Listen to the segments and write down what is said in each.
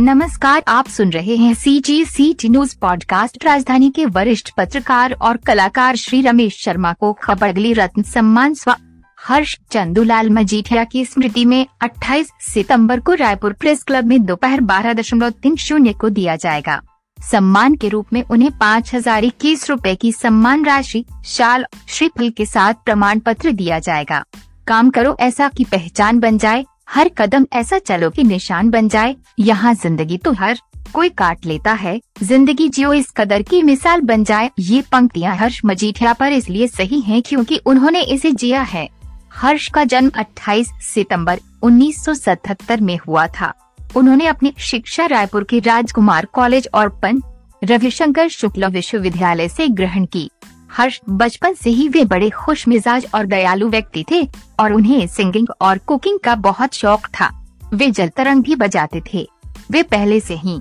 नमस्कार, आप सुन रहे हैं C G C T news podcast राजधानी के वरिष्ठ पत्रकार और कलाकार श्री रमेश शर्मा को खबरगली रत्न सम्मान स्व हर्ष चंदूलाल मजीठिया की स्मृति में 28 सितंबर को रायपुर प्रेस क्लब में दोपहर बारह दशमलव तीन शून्य को दिया जाएगा। सम्मान के रूप में उन्हें पाँच हज़ार इक्कीस रूपए की सम्मान राशि, शाल, श्रीफल के साथ प्रमाण पत्र दिया जाएगा। काम करो ऐसा की पहचान बन जाए हर कदम ऐसा चलो कि निशान बन जाए। यहाँ ज़िंदगी तो हर कोई काट लेता है। ज़िंदगी जियो इस कदर की मिसाल बन जाए। ये पंक्तियाँ हर्ष मजीठिया पर इसलिए सही हैं क्योंकि उन्होंने इसे जिया है। हर्ष का जन्म 28 सितंबर 1977 में हुआ था। उन्होंने अपनी शिक्षा रायपुर के राजकुमार कॉलेज और पन रविशंकर शुक्ला विश्वविद्यालय से ग्रहण की। हर्ष बचपन से ही वे बड़े खुश मिजाज और दयालु व्यक्ति थे और उन्हें सिंगिंग और कुकिंग का बहुत शौक था। वे जलतरंग भी बजाते थे। वे पहले से ही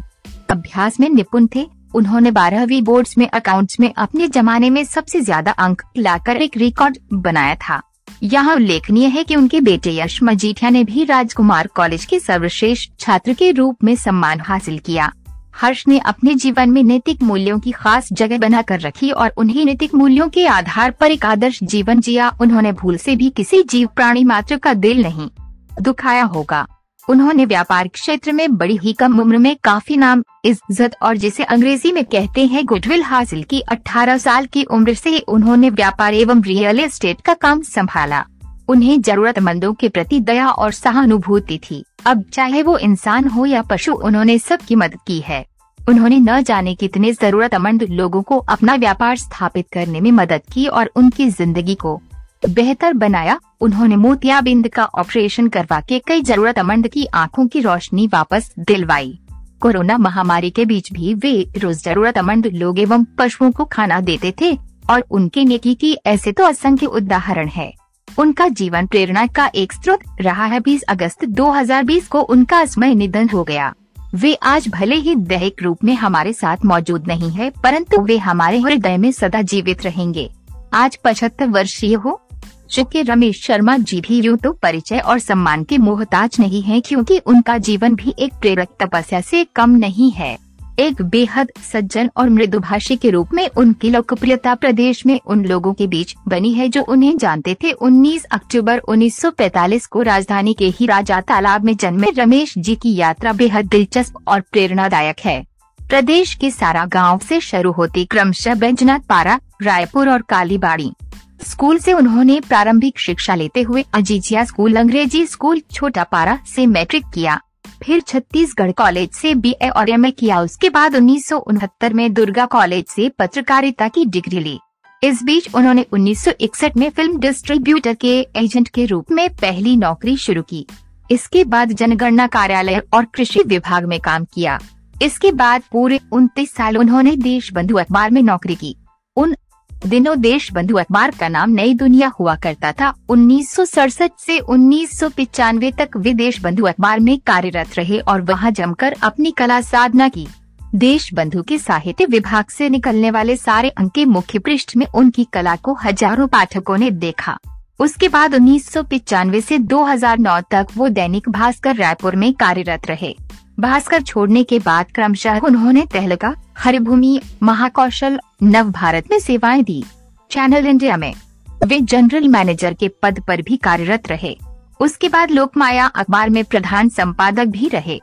अभ्यास में निपुण थे। उन्होंने बारहवीं बोर्ड्स में अकाउंट्स में अपने जमाने में सबसे ज़्यादा अंक लाकर एक रिकॉर्ड बनाया था। यहाँ उल्लेखनीय है कि उनके बेटे यश मजीठिया ने भी राजकुमार कॉलेज के सर्वश्रेष्ठ छात्र के रूप में सम्मान हासिल किया। हर्ष ने अपने जीवन में नैतिक मूल्यों की खास जगह बनाकर रखी और उन्हें नैतिक मूल्यों के आधार पर एक आदर्श जीवन जिया। उन्होंने भूल से भी किसी जीव प्राणी मात्र का दिल नहीं दुखाया होगा। उन्होंने व्यापार क्षेत्र में बड़ी ही कम उम्र में काफ़ी नाम, इज़्ज़त और जिसे अंग्रेज़ी में कहते हैं गुडविल हासिल की 18 साल की उम्र से उन्होंने व्यापार एवं रियल एस्टेट का काम संभाला। उन्हें जरूरतमंदों के प्रति दया और सहानुभूति थी। अब चाहे वो इंसान हो या पशु, उन्होंने सबकी मदद की है। उन्होंने न जाने कितने जरूरतमंद लोगों को अपना व्यापार स्थापित करने में मदद की और उनकी ज़िंदगी को बेहतर बनाया। उन्होंने मोतियाबिंद का ऑपरेशन करवा के कई जरूरतमंद की आँखों की रोशनी वापस दिलवाई। कोरोना महामारी के बीच भी वे रोज जरूरतमंद लोग एवं पशुओं को खाना देते थे, और उनके नेकी की ऐसे तो असंख्य उदाहरण है। उनका जीवन प्रेरणा का एक स्रोत रहा है। 20 अगस्त 2020 को उनका असमय निधन हो गया। वे आज भले ही दैहिक रूप में हमारे साथ मौजूद नहीं है, परंतु वे हमारे हृदय में सदा जीवित रहेंगे। आज पचहत्तर वर्षीय हो चुके रमेश शर्मा जी भी यूँ तो परिचय और सम्मान के मोहताज नहीं है, क्योंकि उनका जीवन भी एक प्रेरक तपस्या से कम नहीं है। एक बेहद सज्जन और मृदुभाषी के रूप में उनकी लोकप्रियता प्रदेश में उन लोगों के बीच बनी है जो उन्हें जानते थे। 19 अक्टूबर 1945 को राजधानी के ही राजा तालाब में जन्मे रमेश जी की यात्रा बेहद दिलचस्प और प्रेरणादायक है। प्रदेश के सारा गाँव से शुरू होती क्रमशः बैजनाथ पारा, रायपुर और कालीबाड़ी। स्कूल से उन्होंने प्रारंभिक शिक्षा लेते हुए अजीजिया स्कूल, अंग्रेज़ी स्कूल, छोटा पारा से मैट्रिक किया। फिर छत्तीसगढ़ कॉलेज से बीए और एमए किया। उसके बाद उन्नीस सौ उनहत्तर में दुर्गा कॉलेज से पत्रकारिता की डिग्री ली। इस बीच उन्होंने 1961 में फ़िल्म डिस्ट्रीब्यूटर के एजेंट के रूप में पहली नौकरी शुरू की। इसके बाद जनगणना कार्यालय और कृषि विभाग में काम किया। इसके बाद पूरे उनतीस साल उन्होंने देश बंधु अखबार में नौकरी की। उन दिनों देश बंधु अखबार का नाम नई दुनिया हुआ करता था। उन्नीस से उन्नीस तक वे देश बंधु अखबार में कार्यरत रहे और वहाँ जमकर अपनी कला साधना की। देश बंधु के साहित्य विभाग से निकलने वाले सारे अंक के मुख्य पृष्ठ में उनकी कला को हज़ारों पाठकों ने देखा। उसके बाद उन्नीस से 2009 तक वो दैनिक भास्कर रायपुर में कार्यरत रहे। भास्कर छोड़ने के बाद क्रमशः उन्होंने तहलका हरिभूमि, महाकौशल, नव भारत में सेवाएँ दी। चैनल इंडिया में। वे जनरल मैनेजर के पद पर भी कार्यरत रहे। उसके बाद लोकमाया अखबार में प्रधान संपादक भी रहे।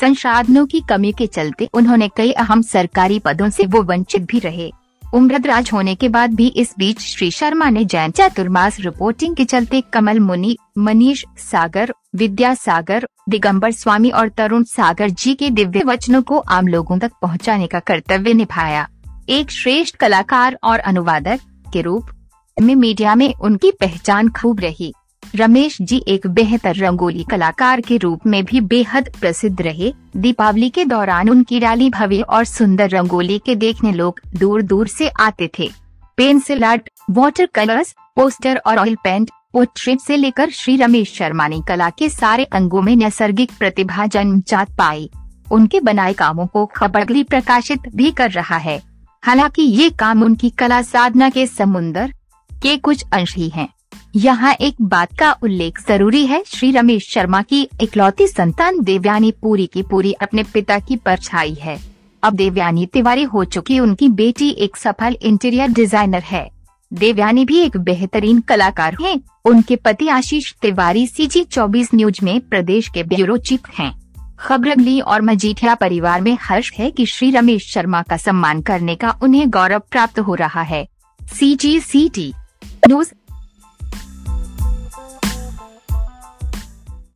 संसाधनों की कमी के चलते उन्होंने कई अहम सरकारी पदों से वो वंचित भी रहे। उम्रदराज होने के बाद भी इस बीच श्री शर्मा ने जैन चतुर्मास रिपोर्टिंग के चलते कमल मुनि, मनीष सागर, विद्या सागर, दिगंबर स्वामी और तरुण सागर जी के दिव्य वचनों को आम लोगों तक पहुँचाने का कर्तव्य निभाया। एक श्रेष्ठ कलाकार और अनुवादक के रूप में मीडिया में उनकी पहचान खूब रही। रमेश जी एक बेहतर रंगोली कलाकार के रूप में भी बेहद प्रसिद्ध रहे। दीपावली के दौरान उनकी रैली भव्य और सुंदर रंगोली के देखने लोग दूर दूर से आते थे। Pencil art water colours, poster और ऑयल पेंट, पोर्ट्रेट से लेकर श्री रमेश शर्मा ने कला के सारे अंगों में नैसर्गिक प्रतिभा जन्मजात पाई। उनके बनाए कामों को खबरगली प्रकाशित भी कर रहा है। हालाँकि ये काम उनकी कला साधना के समुन्दर के कुछ अंश ही हैं। यहाँ एक बात का उल्लेख ज़रूरी है श्री रमेश शर्मा की इकलौती संतान देवयानी पूरी की पूरी अपने पिता की परछाई है अब देवयानी तिवारी हो चुकी उनकी बेटी एक सफल इंटीरियर डिज़ाइनर है देवयानी भी एक बेहतरीन कलाकार हैं। उनके पति आशीष तिवारी सी जी चौबीस न्यूज़ में प्रदेश के ब्यूरो चीफ हैं। खबरगली और मजीठिया परिवार में हर्ष है कि श्री रमेश शर्मा का सम्मान करने का उन्हें गौरव प्राप्त हो रहा है सी जी सी टी न्यूज़